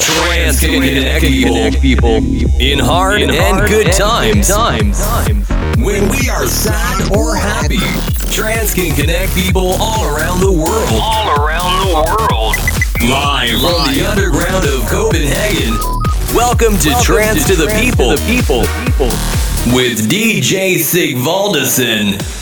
Trance can connect people in hard and good times. When we are sad or happy, trance can connect people all around the world. all around the world. Live from the underground of Copenhagen. Welcome to Trance to the People. The people. With DJ Sigvaldison.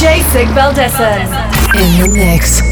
DJ Sig. In the mix.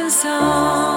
and song.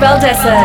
Music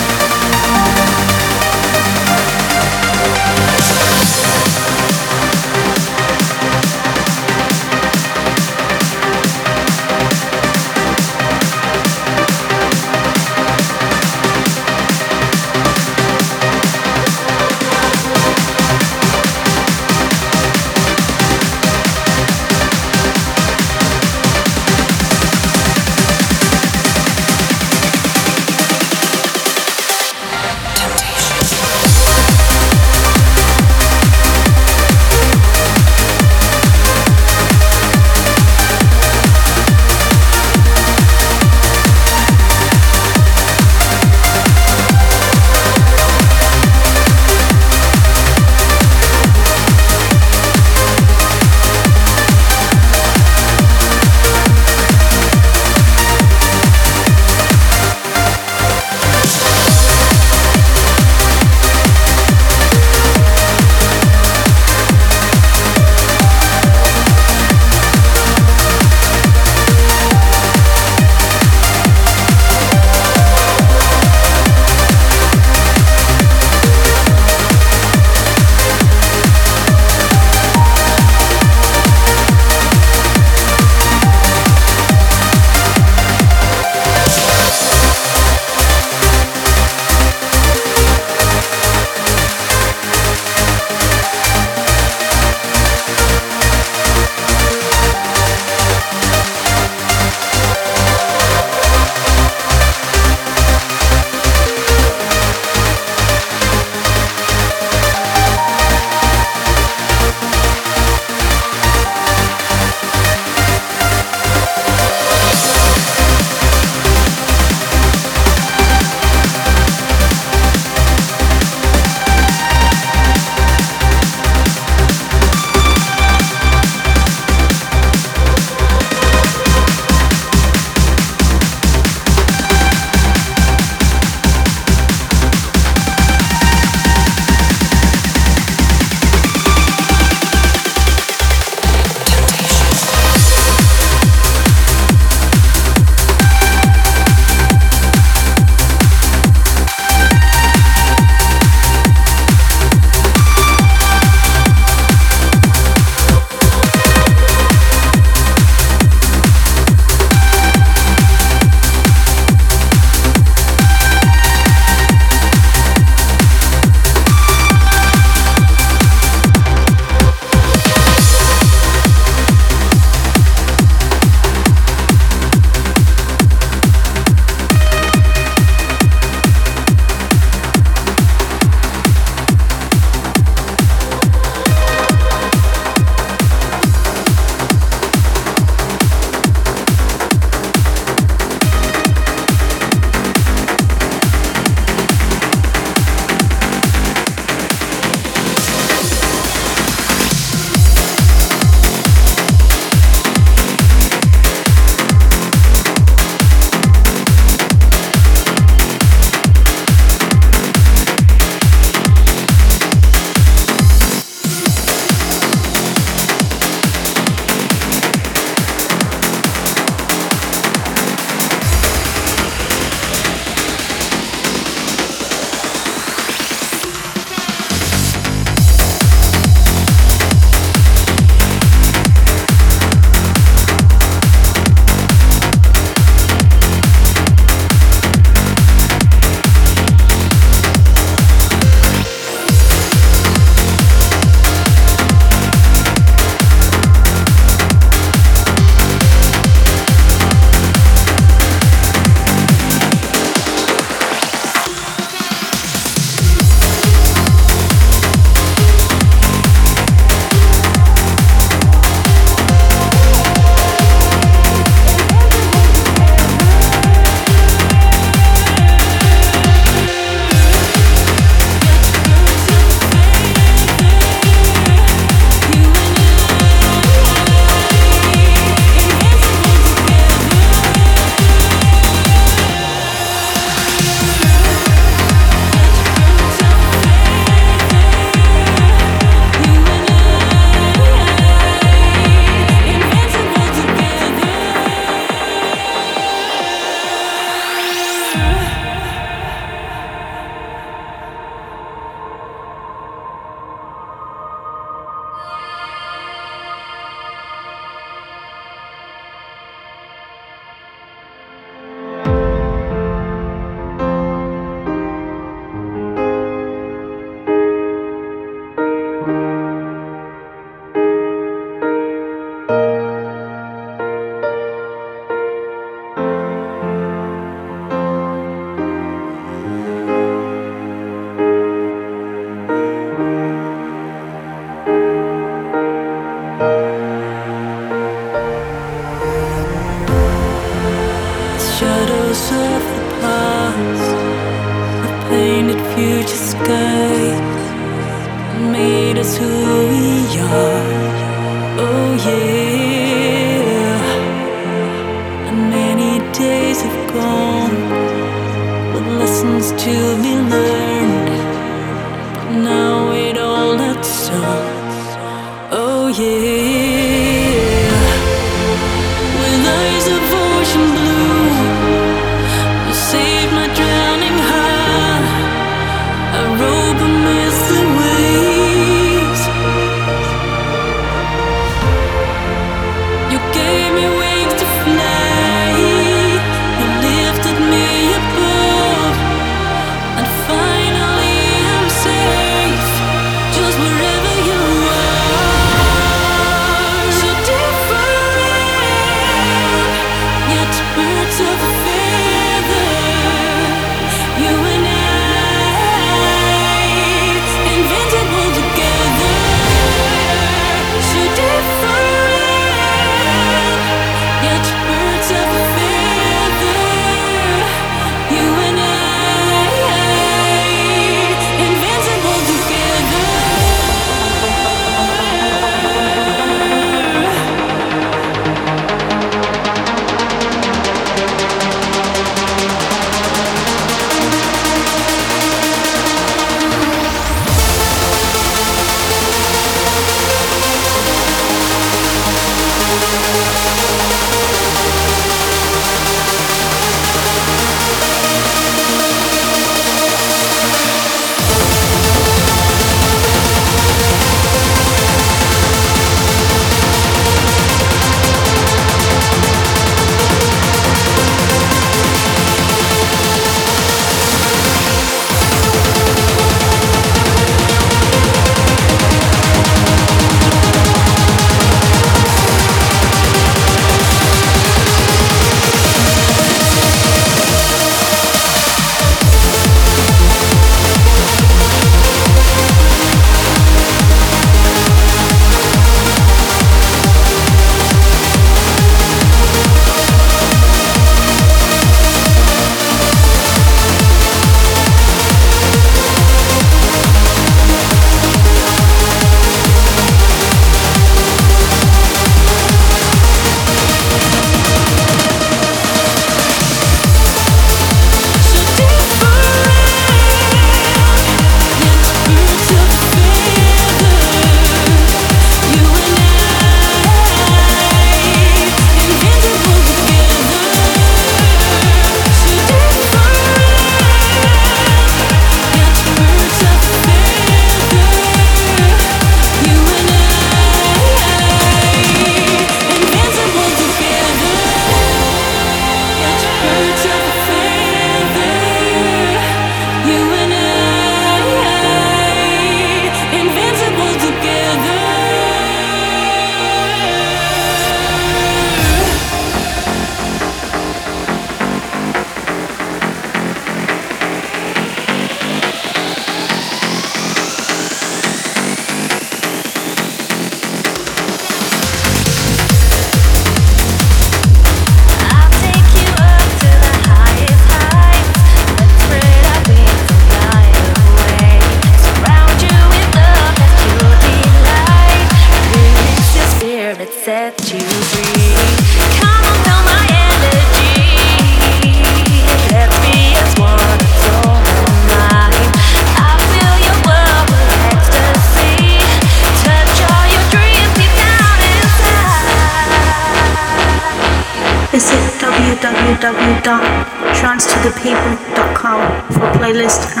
playlist.